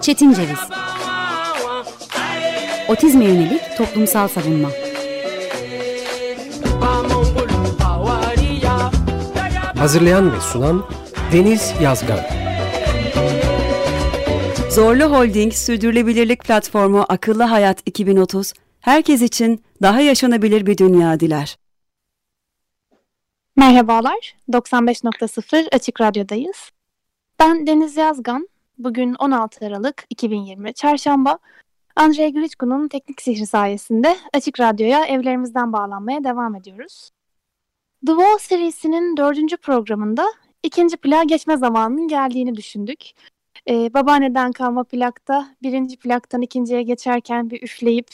Çetin Ceviz Otizme yönelik toplumsal savunma Hazırlayan ve sunan Deniz Yazgan Zorlu Holding Sürdürülebilirlik Platformu Akıllı Hayat 2030, herkes için daha yaşanabilir bir dünya diler. Merhabalar, 95.0 Açık Radyo'dayız. Ben Deniz Yazgan. Bugün 16 Aralık 2020 Çarşamba. Andrei Grishko'nun teknik sihri sayesinde Açık Radyo'ya evlerimizden bağlanmaya devam ediyoruz. The Wall serisinin dördüncü programında ikinci plağa geçme zamanının geldiğini düşündük. Ee, babaanneden kalma plakta birinci plaktan ikinciye geçerken bir üfleyip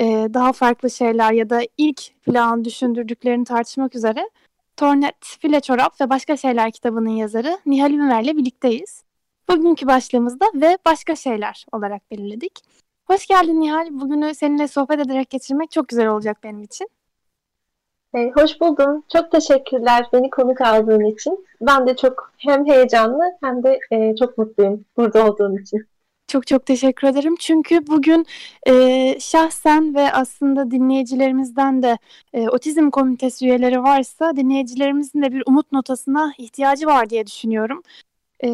e, daha farklı şeyler ya da ilk plağın düşündürdüklerini tartışmak üzere Tornet, File Çorap ve Başka Şeyler kitabının yazarı Nihal Ümer'le birlikteyiz. Bugünkü başlığımızda ve başka şeyler olarak belirledik. Hoş geldin Nihal. Bugünü seninle sohbet ederek geçirmek çok güzel olacak benim için. Hey, hoş buldum. Çok teşekkürler beni konuk aldığın için. Ben de çok hem heyecanlı hem de e, çok mutluyum burada olduğum için. Çok çok teşekkür ederim. Çünkü bugün e, şahsen ve aslında dinleyicilerimizden de e, otizm komitesi üyeleri varsa dinleyicilerimizin de bir umut notasına ihtiyacı var diye düşünüyorum. E,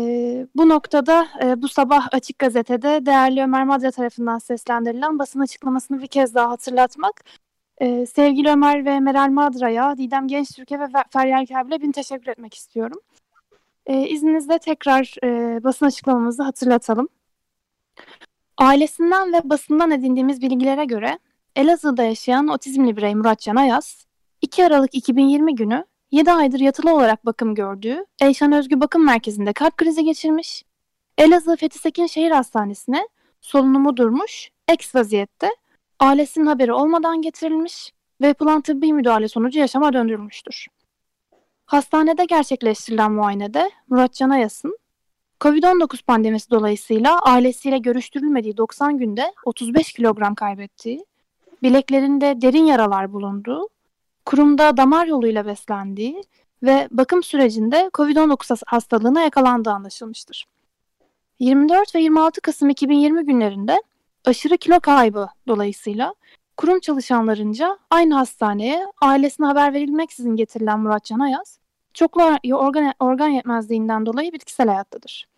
bu noktada e, bu sabah Açık Gazete'de değerli Ömer Madra tarafından seslendirilen basın açıklamasını bir kez daha hatırlatmak. E, sevgili Ömer ve Meral Madra'ya, Didem Genç Türkiye ve Feryal Kerbil'e bin teşekkür etmek istiyorum. E, izninizle tekrar e, basın açıklamamızı hatırlatalım. Ailesinden ve basından edindiğimiz bilgilere göre Elazığ'da yaşayan otizmli birey Muratcan Ayaz, 2 Aralık 2020 günü 7 aydır yatılı olarak bakım gördüğü Eyşan Özgü Bakım Merkezi'nde kalp krizi geçirmiş, Elazığ Fethi Sekin Şehir Hastanesi'ne solunumu durmuş, eks vaziyette, ailesinin haberi olmadan getirilmiş ve yapılan tıbbi müdahale sonucu yaşama döndürülmüştür. Hastanede gerçekleştirilen muayenede Muratcan Ayas'ın Covid-19 pandemisi dolayısıyla ailesiyle görüştürülmediği 90 günde 35 kilogram kaybettiği, bileklerinde derin yaralar bulunduğu, kurumda damar yoluyla beslendiği ve bakım sürecinde Covid-19 hastalığına yakalandığı anlaşılmıştır. 24 ve 26 Kasım 2020 günlerinde aşırı kilo kaybı dolayısıyla kurum çalışanlarınca aynı hastaneye ailesine haber verilmeksizin getirilen Muratcan Ayaz, çoklu organ, organ yetmezliğinden dolayı bitkisel hayattadır.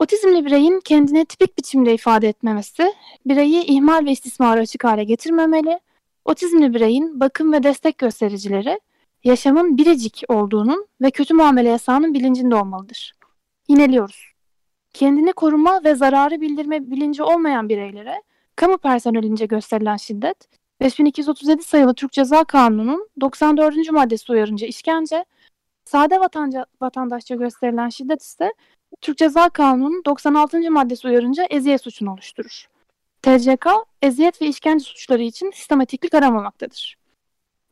Otizmli bireyin kendini tipik biçimde ifade etmemesi, bireyi ihmal ve istismara açık hale getirmemeli, otizmli bireyin bakım ve destek göstericileri, yaşamın biricik olduğunun ve kötü muamele yasağının bilincinde olmalıdır. Yineliyoruz. Kendini koruma ve zararı bildirme bilinci olmayan bireylere, kamu personelince gösterilen şiddet, 5237 sayılı Türk Ceza Kanunu'nun 94. maddesi uyarınca işkence, sade vatanca, vatandaşça gösterilen şiddet ise Türk Ceza Kanunu'nun 96. maddesi uyarınca eziyet suçunu oluşturur. TCK, eziyet ve işkence suçları için sistematiklik aramamaktadır.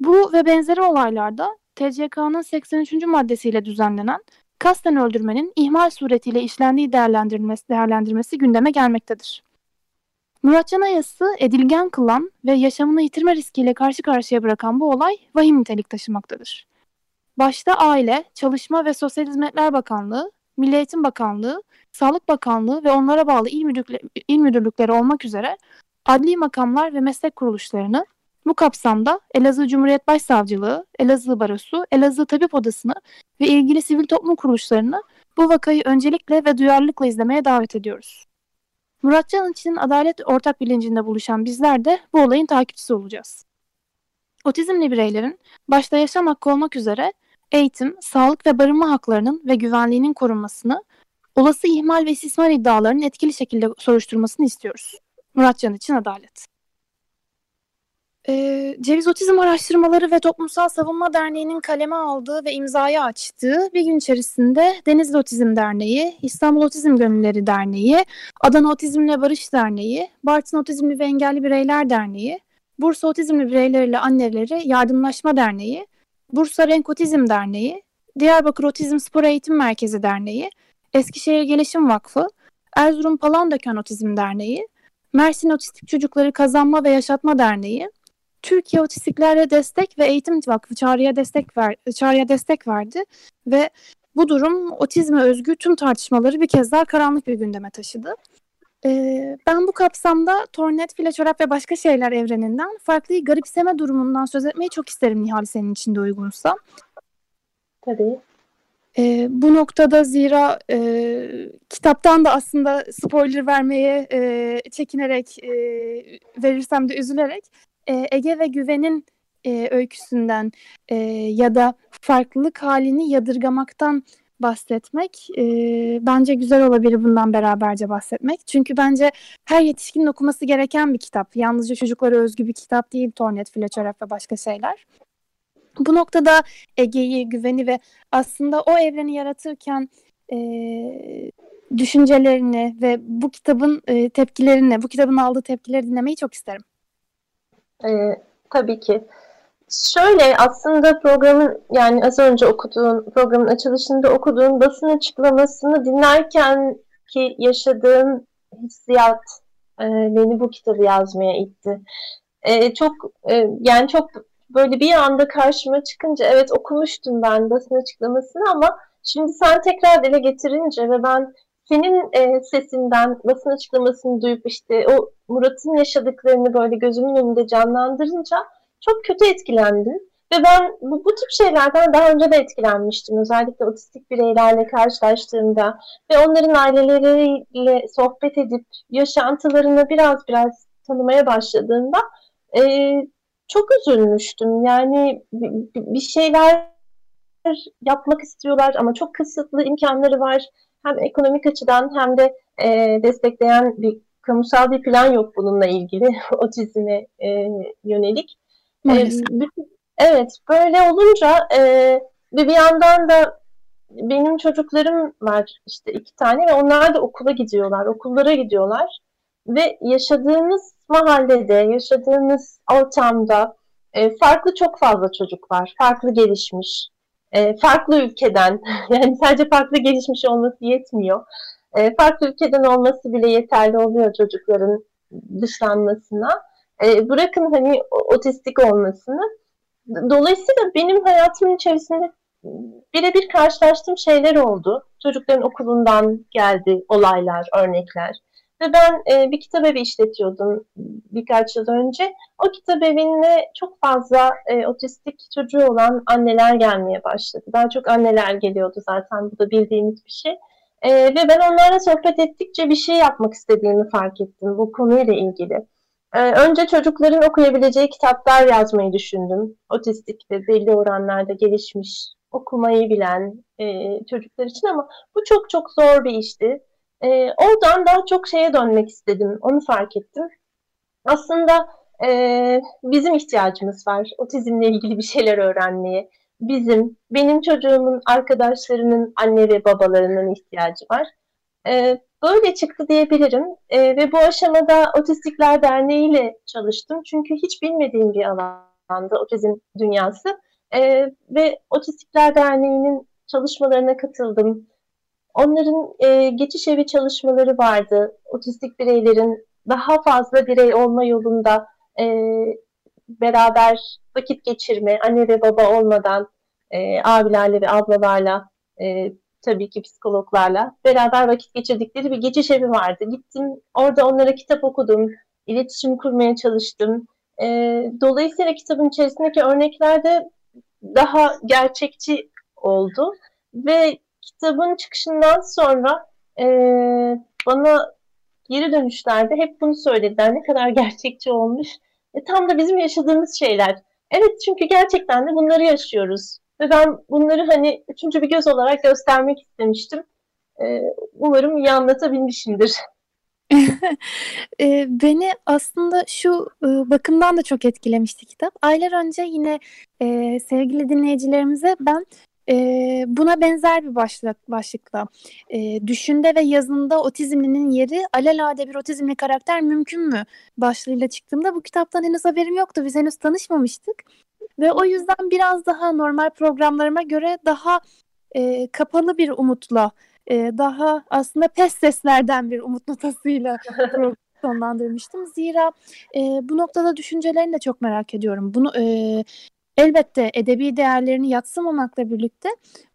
Bu ve benzeri olaylarda TCK'nın 83. maddesiyle düzenlenen kasten öldürmenin ihmal suretiyle işlendiği değerlendirilmesi, değerlendirmesi gündeme gelmektedir. Muratcan Ayas'ı edilgen kılan ve yaşamını yitirme riskiyle karşı karşıya bırakan bu olay vahim nitelik taşımaktadır. Başta Aile, Çalışma ve Sosyal Hizmetler Bakanlığı, Milli Eğitim Bakanlığı, Sağlık Bakanlığı ve onlara bağlı il, müdürlükleri, il müdürlükleri olmak üzere adli makamlar ve meslek kuruluşlarını bu kapsamda Elazığ Cumhuriyet Başsavcılığı, Elazığ Barosu, Elazığ Tabip Odası'nı ve ilgili sivil toplum kuruluşlarını bu vakayı öncelikle ve duyarlılıkla izlemeye davet ediyoruz. Muratcan için adalet ortak bilincinde buluşan bizler de bu olayın takipçisi olacağız. Otizmli bireylerin başta yaşam hakkı olmak üzere eğitim, sağlık ve barınma haklarının ve güvenliğinin korunmasını, olası ihmal ve istismar iddialarının etkili şekilde soruşturmasını istiyoruz. Muratcan için adalet. Ee, Ceviz Otizm Araştırmaları ve Toplumsal Savunma Derneği'nin kaleme aldığı ve imzaya açtığı bir gün içerisinde Denizli Otizm Derneği, İstanbul Otizm Gönülleri Derneği, Adana Otizmle Barış Derneği, Bartın Otizmli ve Engelli Bireyler Derneği, Bursa Otizmli Bireyler ile Anneleri Yardımlaşma Derneği, Bursa Renk Otizm Derneği, Diyarbakır Otizm Spor Eğitim Merkezi Derneği, Eskişehir Gelişim Vakfı, Erzurum Palandöken Otizm Derneği, Mersin Otistik Çocukları Kazanma ve Yaşatma Derneği, Türkiye Otistiklere Destek ve Eğitim Vakfı çağrıya destek ver, çağrıya destek verdi ve bu durum otizme özgü tüm tartışmaları bir kez daha karanlık bir gündeme taşıdı. Ee, ben bu kapsamda Tornet, Flaçorap ve başka şeyler evreninden farklı garipseme durumundan söz etmeyi çok isterim Nihal senin için de uygunsa. Tabii. E, bu noktada zira e, kitaptan da aslında spoiler vermeye e, çekinerek e, verirsem de üzülerek e, Ege ve Güven'in e, öyküsünden e, ya da farklılık halini yadırgamaktan bahsetmek e, bence güzel olabilir bundan beraberce bahsetmek. Çünkü bence her yetişkinin okuması gereken bir kitap. Yalnızca çocuklara özgü bir kitap değil Tornet, Flaçöref ve başka şeyler. Bu noktada Ege'yi, Güven'i ve aslında o evreni yaratırken e, düşüncelerini ve bu kitabın e, tepkilerini, bu kitabın aldığı tepkileri dinlemeyi çok isterim. E, tabii ki. Şöyle aslında programın yani az önce okuduğun programın açılışında okuduğun basın açıklamasını dinlerken ki yaşadığım hissiyat e, beni bu kitabı yazmaya itti. E, çok e, yani çok böyle bir anda karşıma çıkınca evet okumuştum ben basın açıklamasını ama şimdi sen tekrar dile getirince ve ben senin e, sesinden basın açıklamasını duyup işte o Murat'ın yaşadıklarını böyle gözümün önünde canlandırınca çok kötü etkilendim. Ve ben bu, bu tip şeylerden daha önce de etkilenmiştim. Özellikle otistik bireylerle karşılaştığımda ve onların aileleriyle sohbet edip yaşantılarını biraz biraz tanımaya başladığımda e, çok üzülmüştüm. Yani bir şeyler yapmak istiyorlar ama çok kısıtlı imkanları var. Hem ekonomik açıdan hem de e, destekleyen bir kamusal bir plan yok bununla ilgili otizme e, yönelik. E, evet böyle olunca e, ve bir yandan da benim çocuklarım var işte iki tane ve onlar da okula gidiyorlar, okullara gidiyorlar ve yaşadığımız mahallede, yaşadığımız ortamda e, farklı çok fazla çocuk var. Farklı gelişmiş, e, farklı ülkeden, yani sadece farklı gelişmiş olması yetmiyor. E, farklı ülkeden olması bile yeterli oluyor çocukların dışlanmasına. E, bırakın hani otistik olmasını. Dolayısıyla benim hayatımın içerisinde birebir karşılaştığım şeyler oldu. Çocukların okulundan geldi olaylar, örnekler. Ve ben e, bir kitap evi işletiyordum birkaç yıl önce. O kitap evine çok fazla e, otistik çocuğu olan anneler gelmeye başladı. Daha çok anneler geliyordu zaten bu da bildiğimiz bir şey. E, ve ben onlarla sohbet ettikçe bir şey yapmak istediğimi fark ettim bu konuyla ilgili. E, önce çocukların okuyabileceği kitaplar yazmayı düşündüm. Otistik ve belli oranlarda gelişmiş, okumayı bilen e, çocuklar için ama bu çok çok zor bir işti. E, oradan daha çok şeye dönmek istedim. Onu fark ettim. Aslında e, bizim ihtiyacımız var. Otizmle ilgili bir şeyler öğrenmeye. Bizim, benim çocuğumun arkadaşlarının anne ve babalarının ihtiyacı var. E, böyle çıktı diyebilirim. E, ve bu aşamada Otistikler Derneği ile çalıştım. Çünkü hiç bilmediğim bir alanda otizm dünyası. E, ve Otistikler Derneği'nin çalışmalarına katıldım Onların e, geçiş evi çalışmaları vardı. Otistik bireylerin daha fazla birey olma yolunda e, beraber vakit geçirme, anne ve baba olmadan e, abilerle ve ablalarla e, tabii ki psikologlarla beraber vakit geçirdikleri bir geçiş evi vardı. Gittim orada onlara kitap okudum, iletişim kurmaya çalıştım. E, dolayısıyla kitabın içerisindeki örnekler de daha gerçekçi oldu ve kitabın çıkışından sonra e, bana geri dönüşlerde hep bunu söylediler. Ne kadar gerçekçi olmuş. E, tam da bizim yaşadığımız şeyler. Evet çünkü gerçekten de bunları yaşıyoruz. Ve ben bunları hani üçüncü bir göz olarak göstermek istemiştim. E, umarım iyi anlatabilmişimdir. e, beni aslında şu e, bakımdan da çok etkilemişti kitap. Aylar önce yine e, sevgili dinleyicilerimize ben e, buna benzer bir başlık, başlıkla e, düşünde ve yazında otizmlinin yeri alelade bir otizmli karakter mümkün mü başlığıyla çıktığımda bu kitaptan henüz haberim yoktu. Biz henüz tanışmamıştık. Ve o yüzden biraz daha normal programlarıma göre daha e, kapalı bir umutla, e, daha aslında pes seslerden bir umut notasıyla sonlandırmıştım. Zira e, bu noktada düşüncelerini de çok merak ediyorum. Bunu e, elbette edebi değerlerini yatsımamakla birlikte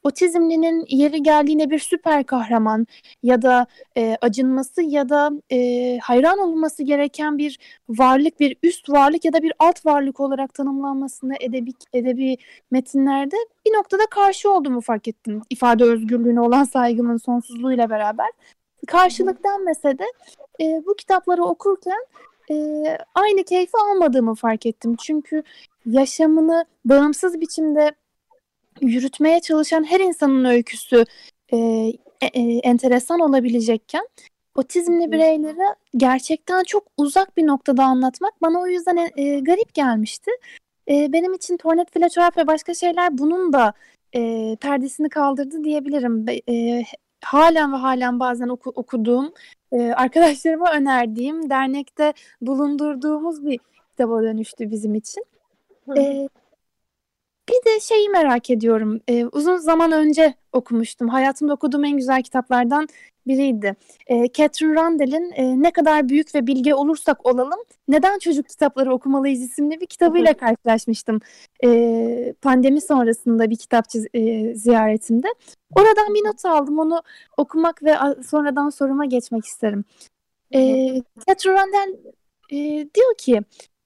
otizmlinin yeri geldiğine bir süper kahraman ya da e, acınması ya da e, hayran olunması gereken bir varlık, bir üst varlık ya da bir alt varlık olarak tanımlanmasında edebi, edebi metinlerde bir noktada karşı olduğumu fark ettim. İfade özgürlüğüne olan saygımın sonsuzluğuyla beraber. Karşılık denmese de e, bu kitapları okurken e, aynı keyfi almadığımı fark ettim. Çünkü yaşamını bağımsız biçimde yürütmeye çalışan her insanın öyküsü e, e, e, enteresan olabilecekken otizmli bireylere gerçekten çok uzak bir noktada anlatmak bana o yüzden e, e garip gelmişti. E, benim için Tornet Flaçorap ve başka şeyler bunun da e, perdesini kaldırdı diyebilirim. E, halen ve halen bazen oku, okuduğum, e, arkadaşlarıma önerdiğim, dernekte bulundurduğumuz bir kitaba dönüştü bizim için. E, bir de şeyi merak ediyorum. E, uzun zaman önce okumuştum. Hayatımda okuduğum en güzel kitaplardan biriydi. E, Catherine Randall'in e, Ne kadar büyük ve bilge olursak olalım neden çocuk kitapları okumalıyız isimli bir kitabıyla karşılaşmıştım. E, pandemi sonrasında bir kitapçı e, ziyaretimde. Oradan bir not aldım. Onu okumak ve sonradan soruma geçmek isterim. E, Catherine Randall e, diyor ki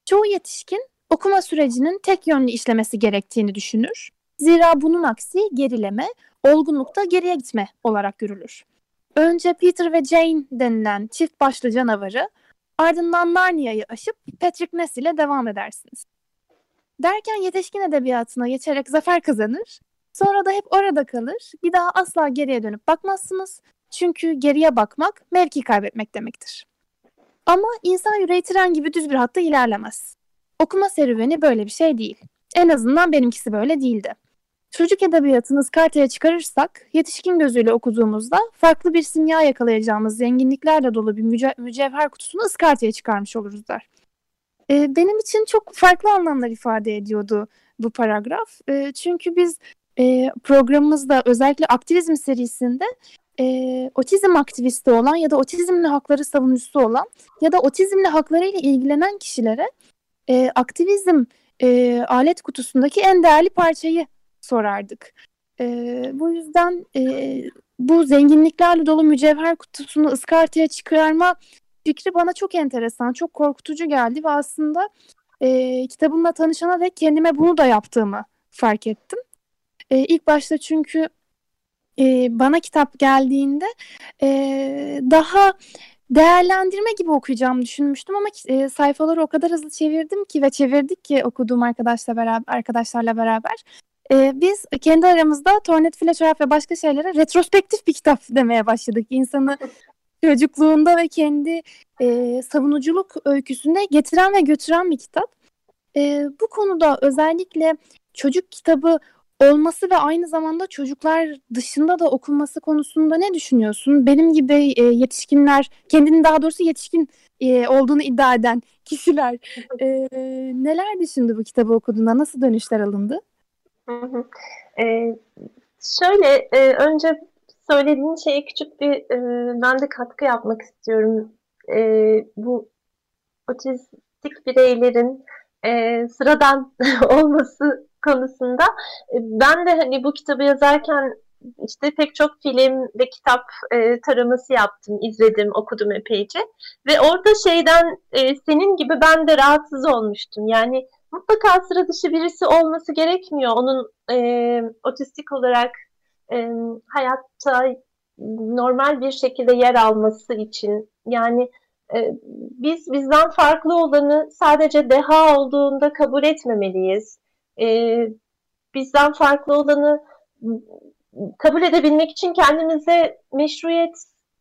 çoğu yetişkin okuma sürecinin tek yönlü işlemesi gerektiğini düşünür. Zira bunun aksi gerileme, olgunlukta geriye gitme olarak görülür. Önce Peter ve Jane denilen çift başlı canavarı, ardından Narnia'yı aşıp Patrick Ness ile devam edersiniz. Derken yetişkin edebiyatına geçerek zafer kazanır, sonra da hep orada kalır, bir daha asla geriye dönüp bakmazsınız. Çünkü geriye bakmak mevki kaybetmek demektir. Ama insan yüreği tren gibi düz bir hatta ilerlemez. Okuma serüveni böyle bir şey değil. En azından benimkisi böyle değildi. Çocuk edebiyatını ıskartaya çıkarırsak, yetişkin gözüyle okuduğumuzda farklı bir simya yakalayacağımız zenginliklerle dolu bir müce mücevher kutusunu ıskartaya çıkarmış oluruz der. Ee, benim için çok farklı anlamlar ifade ediyordu bu paragraf. Ee, çünkü biz e, programımızda özellikle aktivizm serisinde e, otizm aktivisti olan ya da otizmli hakları savunucusu olan ya da otizmli haklarıyla ilgilenen kişilere e, aktivizm e, alet kutusundaki en değerli parçayı sorardık. E, bu yüzden e, bu zenginliklerle dolu mücevher kutusunu ıskartaya çıkarma fikri bana çok enteresan, çok korkutucu geldi ve aslında e, kitabımla tanışana dek kendime bunu da yaptığımı fark ettim. E, ilk başta çünkü e, bana kitap geldiğinde e, daha değerlendirme gibi okuyacağımı düşünmüştüm ama e, sayfaları o kadar hızlı çevirdim ki ve çevirdik ki okuduğum arkadaşla beraber arkadaşlarla beraber e, biz kendi aramızda Tornet Flash ve başka şeylere retrospektif bir kitap demeye başladık. İnsanı çocukluğunda ve kendi e, savunuculuk öyküsünde getiren ve götüren bir kitap. E, bu konuda özellikle çocuk kitabı olması ve aynı zamanda çocuklar dışında da okunması konusunda ne düşünüyorsun? Benim gibi e, yetişkinler, kendini daha doğrusu yetişkin e, olduğunu iddia eden kişiler e, neler düşündü bu kitabı okuduğunda? Nasıl dönüşler alındı? Hı hı. E, şöyle, e, önce söylediğin şeye küçük bir e, ben de katkı yapmak istiyorum. E, bu otistik bireylerin e, sıradan olması konusunda e, ben de hani bu kitabı yazarken işte pek çok film ve kitap e, taraması yaptım, izledim, okudum epeyce. Ve orada şeyden e, senin gibi ben de rahatsız olmuştum. Yani mutlaka sıra dışı birisi olması gerekmiyor. Onun e, otistik olarak e, hayatta normal bir şekilde yer alması için. Yani e, biz bizden farklı olanı sadece deha olduğunda kabul etmemeliyiz e, bizden farklı olanı kabul edebilmek için kendimize meşruiyet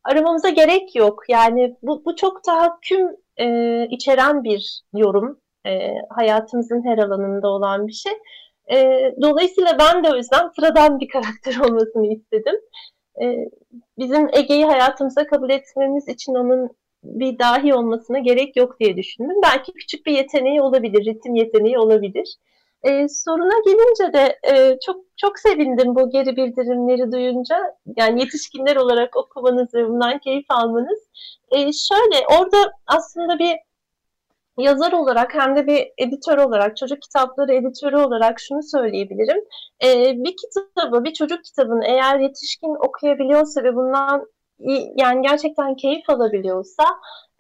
aramamıza gerek yok. Yani bu, bu çok tahakküm e, içeren bir yorum. E, hayatımızın her alanında olan bir şey. E, dolayısıyla ben de o yüzden sıradan bir karakter olmasını istedim. E, bizim Ege'yi hayatımıza kabul etmemiz için onun bir dahi olmasına gerek yok diye düşündüm. Belki küçük bir yeteneği olabilir, ritim yeteneği olabilir. E, soruna gelince de e, çok çok sevindim bu geri bildirimleri duyunca. Yani yetişkinler olarak okumanız ve bundan keyif almanız. E, şöyle orada aslında bir yazar olarak hem de bir editör olarak, çocuk kitapları editörü olarak şunu söyleyebilirim. E, bir kitabı, bir çocuk kitabını eğer yetişkin okuyabiliyorsa ve bundan yani gerçekten keyif alabiliyorsa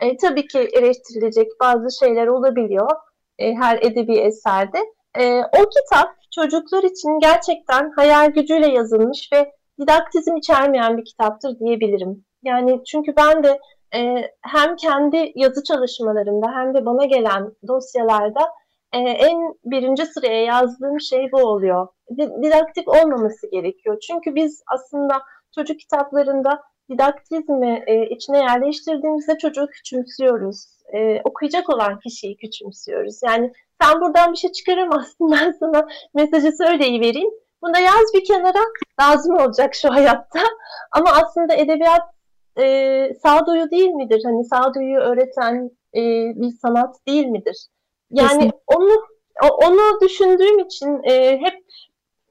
e, tabii ki eleştirilecek bazı şeyler olabiliyor e, her edebi eserde. E, o kitap çocuklar için gerçekten hayal gücüyle yazılmış ve didaktizm içermeyen bir kitaptır diyebilirim. Yani çünkü ben de e, hem kendi yazı çalışmalarımda hem de bana gelen dosyalarda e, en birinci sıraya yazdığım şey bu oluyor. Didaktik olmaması gerekiyor. Çünkü biz aslında çocuk kitaplarında didaktizmi e, içine yerleştirdiğimizde çocuğu küçümsüyoruz. E, okuyacak olan kişiyi küçümsüyoruz. Yani sen buradan bir şey çıkaramazsın ben sana mesajı söyleyivereyim. Bunu da yaz bir kenara lazım olacak şu hayatta. Ama aslında edebiyat e, sağduyu değil midir? Hani sağduyuyu öğreten e, bir sanat değil midir? Yani Kesinlikle. onu onu düşündüğüm için e, hep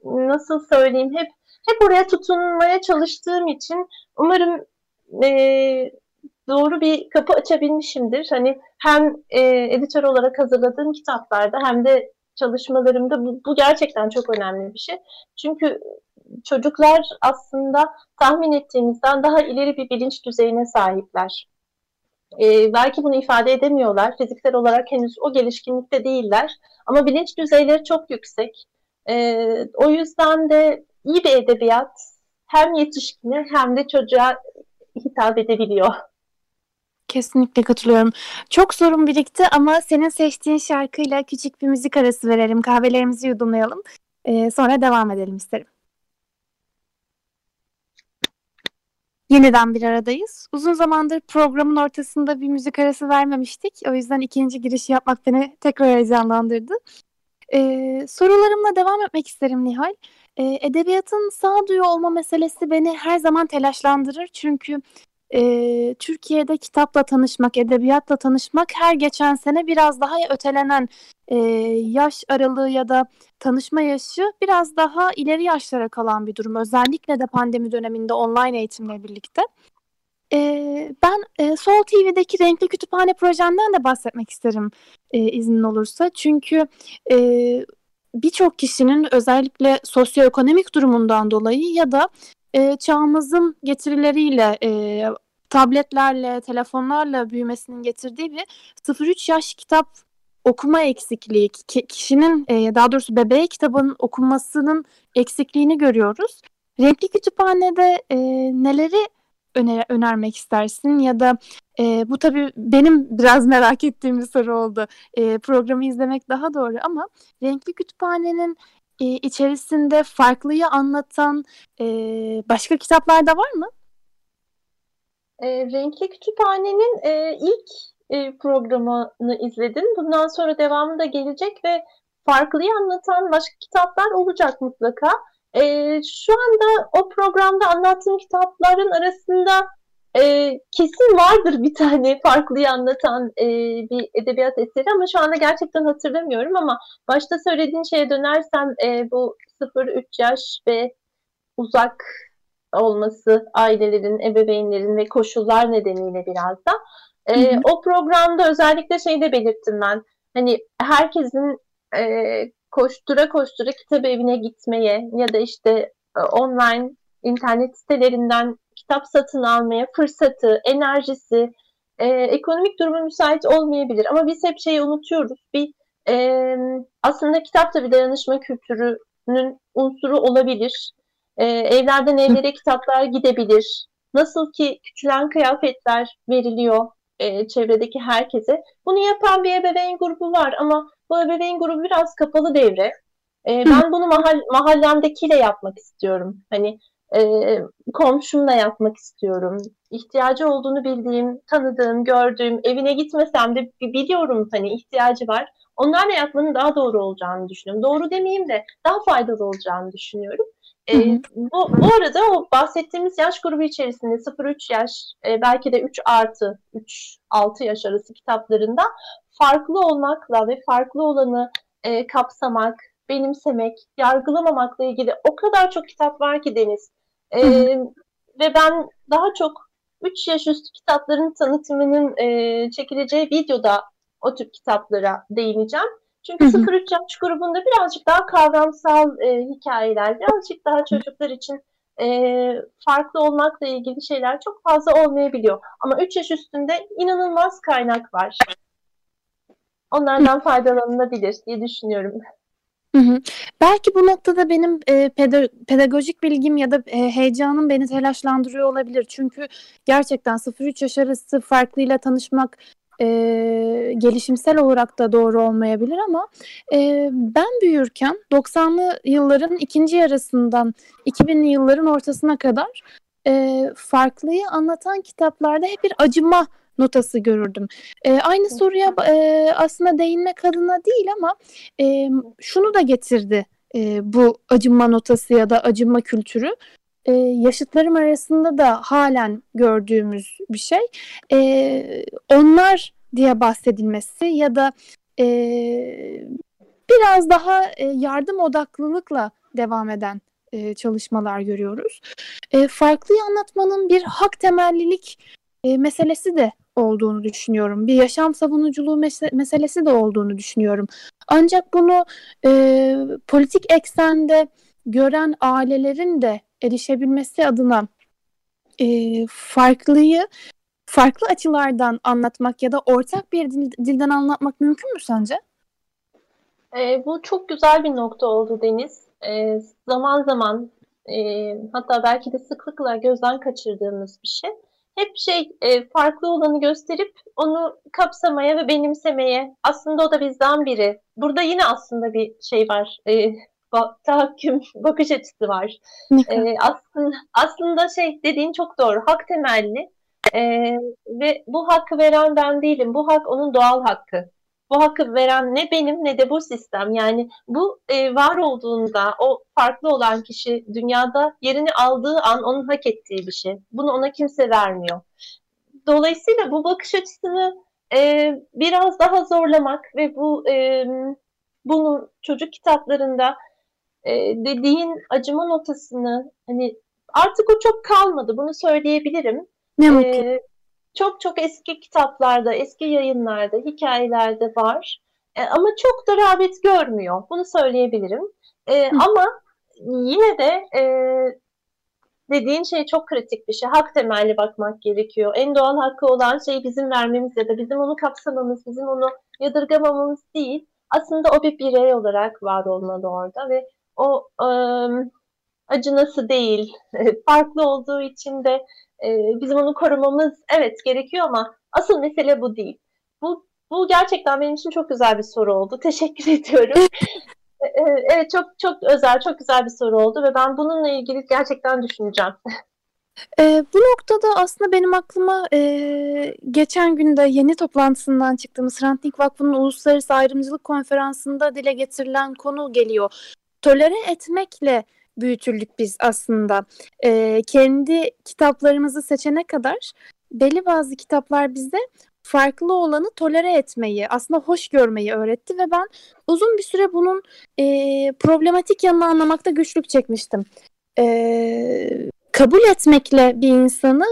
nasıl söyleyeyim hep hep oraya tutunmaya çalıştığım için umarım e, doğru bir kapı açabilmişimdir. Hani hem e, editör olarak hazırladığım kitaplarda hem de çalışmalarımda bu, bu gerçekten çok önemli bir şey. Çünkü çocuklar aslında tahmin ettiğimizden daha ileri bir bilinç düzeyine sahipler. Ee, belki bunu ifade edemiyorlar. Fiziksel olarak henüz o gelişkinlikte değiller. Ama bilinç düzeyleri çok yüksek. Ee, o yüzden de iyi bir edebiyat hem yetişkine hem de çocuğa hitap edebiliyor. Kesinlikle katılıyorum. Çok sorun birikti ama senin seçtiğin şarkıyla küçük bir müzik arası verelim. Kahvelerimizi yudumlayalım. Ee, sonra devam edelim isterim. Yeniden bir aradayız. Uzun zamandır programın ortasında bir müzik arası vermemiştik. O yüzden ikinci girişi yapmak beni tekrar heyecanlandırdı. Ee, sorularımla devam etmek isterim Nihal. Ee, edebiyatın sağduyu olma meselesi beni her zaman telaşlandırır. Çünkü e, Türkiye'de kitapla tanışmak, edebiyatla tanışmak her geçen sene biraz daha ötelenen e, yaş aralığı ya da tanışma yaşı biraz daha ileri yaşlara kalan bir durum. Özellikle de pandemi döneminde online eğitimle birlikte. E, ben e, Sol TV'deki Renkli Kütüphane projemden de bahsetmek isterim e, iznin olursa. Çünkü e, birçok kişinin özellikle sosyoekonomik durumundan dolayı ya da e, çağımızın getirileriyle e, tabletlerle, telefonlarla büyümesinin getirdiği bir 0-3 yaş kitap okuma eksikliği, kişinin e, daha doğrusu bebeğe kitabın okunmasının eksikliğini görüyoruz. Renkli kütüphanede e, neleri öner önermek istersin ya da e, bu tabii benim biraz merak ettiğim bir soru oldu. E, programı izlemek daha doğru ama Renkli Kütüphane'nin e, içerisinde farklıyı anlatan e, başka kitaplar da var mı? E, Renkli Kütüphane'nin e, ilk e, programını izledim. Bundan sonra devamı da gelecek ve farklıyı anlatan başka kitaplar olacak mutlaka. E, şu anda o programda anlattığım kitapların arasında e, kesin vardır bir tane farklıyı anlatan e, bir edebiyat eseri ama şu anda gerçekten hatırlamıyorum ama başta söylediğin şeye dönersem e, bu 0-3 yaş ve uzak olması ailelerin, ebeveynlerin ve koşullar nedeniyle biraz da. E, O programda özellikle şeyi de belirttim ben. Hani herkesin e, koştura koştura kitap evine gitmeye ya da işte e, online internet sitelerinden kitap satın almaya fırsatı, enerjisi, e, ekonomik durumu müsait olmayabilir. Ama biz hep şeyi unutuyoruz. Bir e, aslında kitap da bir dayanışma kültürünün unsuru olabilir. E, evlerden evlere kitaplar gidebilir. Nasıl ki küçülen kıyafetler veriliyor e, çevredeki herkese. Bunu yapan bir ebeveyn grubu var ama bu ebeveyn grubu biraz kapalı devre. E, ben bunu mahall mahallemdekiyle yapmak istiyorum. Hani e, komşumla yapmak istiyorum. İhtiyacı olduğunu bildiğim, tanıdığım, gördüğüm, evine gitmesem de biliyorum hani ihtiyacı var. Onlarla yapmanın daha doğru olacağını düşünüyorum. Doğru demeyeyim de daha faydalı olacağını düşünüyorum. E, bu, bu arada o bahsettiğimiz yaş grubu içerisinde 0-3 yaş e, belki de 3 artı 3-6 yaş arası kitaplarında farklı olmakla ve farklı olanı e, kapsamak, benimsemek, yargılamamakla ilgili o kadar çok kitap var ki Deniz. E, ve ben daha çok 3 yaş üstü kitapların tanıtımının e, çekileceği videoda o tür kitaplara değineceğim. Çünkü 0-3 yaş grubunda birazcık daha kavramsal e, hikayeler, birazcık daha çocuklar için e, farklı olmakla ilgili şeyler çok fazla olmayabiliyor. Ama 3 yaş üstünde inanılmaz kaynak var. Onlardan faydalanılabilir diye düşünüyorum. Hı hı. Belki bu noktada benim e, pedagojik bilgim ya da e, heyecanım beni telaşlandırıyor olabilir. Çünkü gerçekten 0-3 yaş arası farklıyla tanışmak e, gelişimsel olarak da doğru olmayabilir ama e, ben büyürken 90'lı yılların ikinci yarısından 2000'li yılların ortasına kadar e, farklıyı anlatan kitaplarda hep bir acıma notası görürdüm. E, aynı soruya e, aslında değinmek adına değil ama e, şunu da getirdi e, bu acıma notası ya da acıma kültürü. E, yaşıtlarım arasında da halen gördüğümüz bir şey. E, onlar diye bahsedilmesi ya da e, biraz daha e, yardım odaklılıkla devam eden e, çalışmalar görüyoruz. E, farklıyı anlatmanın bir hak temellilik e, meselesi de olduğunu düşünüyorum. Bir yaşam savunuculuğu mes- meselesi de olduğunu düşünüyorum. Ancak bunu e, politik eksende gören ailelerin de erişebilmesi adına e, farklıyı farklı açılardan anlatmak ya da ortak bir dil, dilden anlatmak mümkün mü sence? E, bu çok güzel bir nokta oldu Deniz. E, zaman zaman e, hatta belki de sıklıkla gözden kaçırdığımız bir şey hep şey e, farklı olanı gösterip onu kapsamaya ve benimsemeye aslında o da bizden biri. Burada yine aslında bir şey var. E, tahakküm bakış açısı var. E, aslında aslında şey dediğin çok doğru. Hak temelli. E, ve bu hakkı veren ben değilim. Bu hak onun doğal hakkı bu hakkı veren ne benim ne de bu sistem. Yani bu e, var olduğunda o farklı olan kişi dünyada yerini aldığı an onun hak ettiği bir şey. Bunu ona kimse vermiyor. Dolayısıyla bu bakış açısını e, biraz daha zorlamak ve bu e, bunu çocuk kitaplarında e, dediğin acıma notasını hani artık o çok kalmadı bunu söyleyebilirim. Ne mutlu. E, çok çok eski kitaplarda, eski yayınlarda, hikayelerde var. E, ama çok da rağbet görmüyor. Bunu söyleyebilirim. E, ama yine de e, dediğin şey çok kritik bir şey. Hak temelli bakmak gerekiyor. En doğal hakkı olan şey bizim vermemiz ya da bizim onu kapsamamız, bizim onu yadırgamamamız değil. Aslında o bir birey olarak var olmalı orada ve o e, acınası değil, farklı olduğu için de e, bizim onu korumamız evet gerekiyor ama asıl mesele bu değil. Bu, bu gerçekten benim için çok güzel bir soru oldu. Teşekkür ediyorum. E, e, evet çok çok özel, çok güzel bir soru oldu ve ben bununla ilgili gerçekten düşüneceğim. E, bu noktada aslında benim aklıma e, geçen günde yeni toplantısından çıktığımız Hrant Vakfı'nın Uluslararası Ayrımcılık Konferansı'nda dile getirilen konu geliyor. Tolere etmekle büyütüldük biz aslında. E, kendi kitaplarımızı seçene kadar belli bazı kitaplar bize farklı olanı tolere etmeyi, aslında hoş görmeyi öğretti ve ben uzun bir süre bunun e, problematik yanını anlamakta güçlük çekmiştim. E, kabul etmekle bir insanı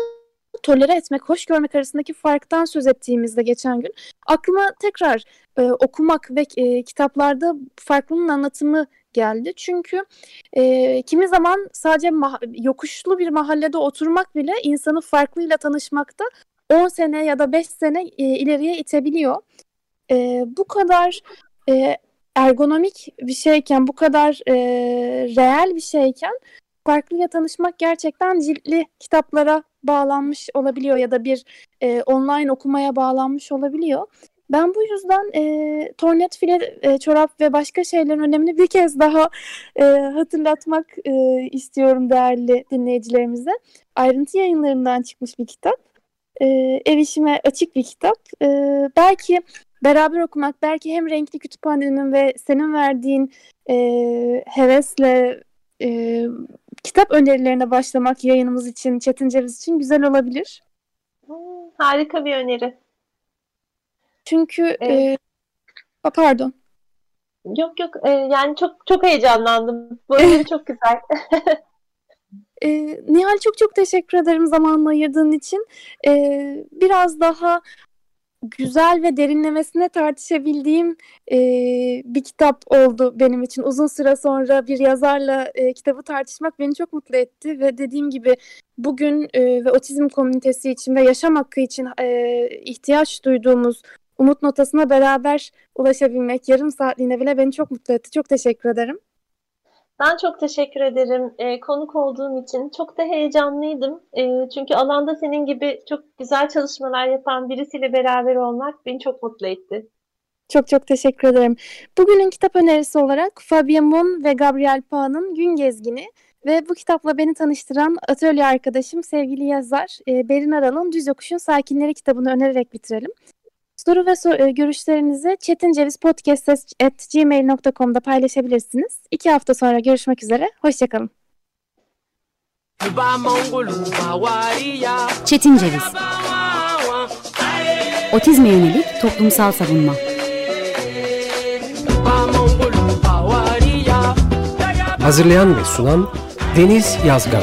tolere etmek, hoş görmek arasındaki farktan söz ettiğimizde geçen gün aklıma tekrar e, okumak ve e, kitaplarda farklının anlatımı geldi. Çünkü e, kimi zaman sadece yokuşlu bir mahallede oturmak bile insanı farklıyla tanışmakta 10 sene ya da 5 sene e, ileriye itebiliyor. E, bu kadar e, ergonomik bir şeyken, bu kadar e, reel bir şeyken farklıyla tanışmak gerçekten ciltli kitaplara bağlanmış olabiliyor ya da bir e, online okumaya bağlanmış olabiliyor. Ben bu yüzden e, tornet file e, çorap ve başka şeylerin önemini bir kez daha e, hatırlatmak e, istiyorum değerli dinleyicilerimize. Ayrıntı yayınlarından çıkmış bir kitap. E, ev işime açık bir kitap. E, belki beraber okumak, belki hem renkli kütüphanenin ve senin verdiğin e, hevesle e, kitap önerilerine başlamak yayınımız için, Çetin Ceviz için güzel olabilir. Harika bir öneri. Çünkü evet. e, pardon. Yok yok e, yani çok çok heyecanlandım. Bu öneri çok güzel. e, Nihal çok çok teşekkür ederim zamanını ayırdığın için. E, biraz daha güzel ve derinlemesine tartışabildiğim e, bir kitap oldu benim için. Uzun süre sonra bir yazarla e, kitabı tartışmak beni çok mutlu etti ve dediğim gibi bugün e, ve otizm komünitesi için ve yaşam hakkı için e, ihtiyaç duyduğumuz umut notasına beraber ulaşabilmek yarım saatliğine bile beni çok mutlu etti. Çok teşekkür ederim. Ben çok teşekkür ederim e, konuk olduğum için. Çok da heyecanlıydım. E, çünkü alanda senin gibi çok güzel çalışmalar yapan birisiyle beraber olmak beni çok mutlu etti. Çok çok teşekkür ederim. Bugünün kitap önerisi olarak Fabia Mon ve Gabriel Pa'nın Gün Gezgini ve bu kitapla beni tanıştıran atölye arkadaşım sevgili yazar e, Berin Aral'ın Düz Yokuş'un Sakinleri kitabını önererek bitirelim. Soru ve sor- e, görüşlerinizi çetincevizpodcast.gmail.com'da paylaşabilirsiniz. İki hafta sonra görüşmek üzere. Hoşçakalın. Çetin Ceviz Otizme yönelik toplumsal savunma Hazırlayan ve sunan Deniz Yazgan.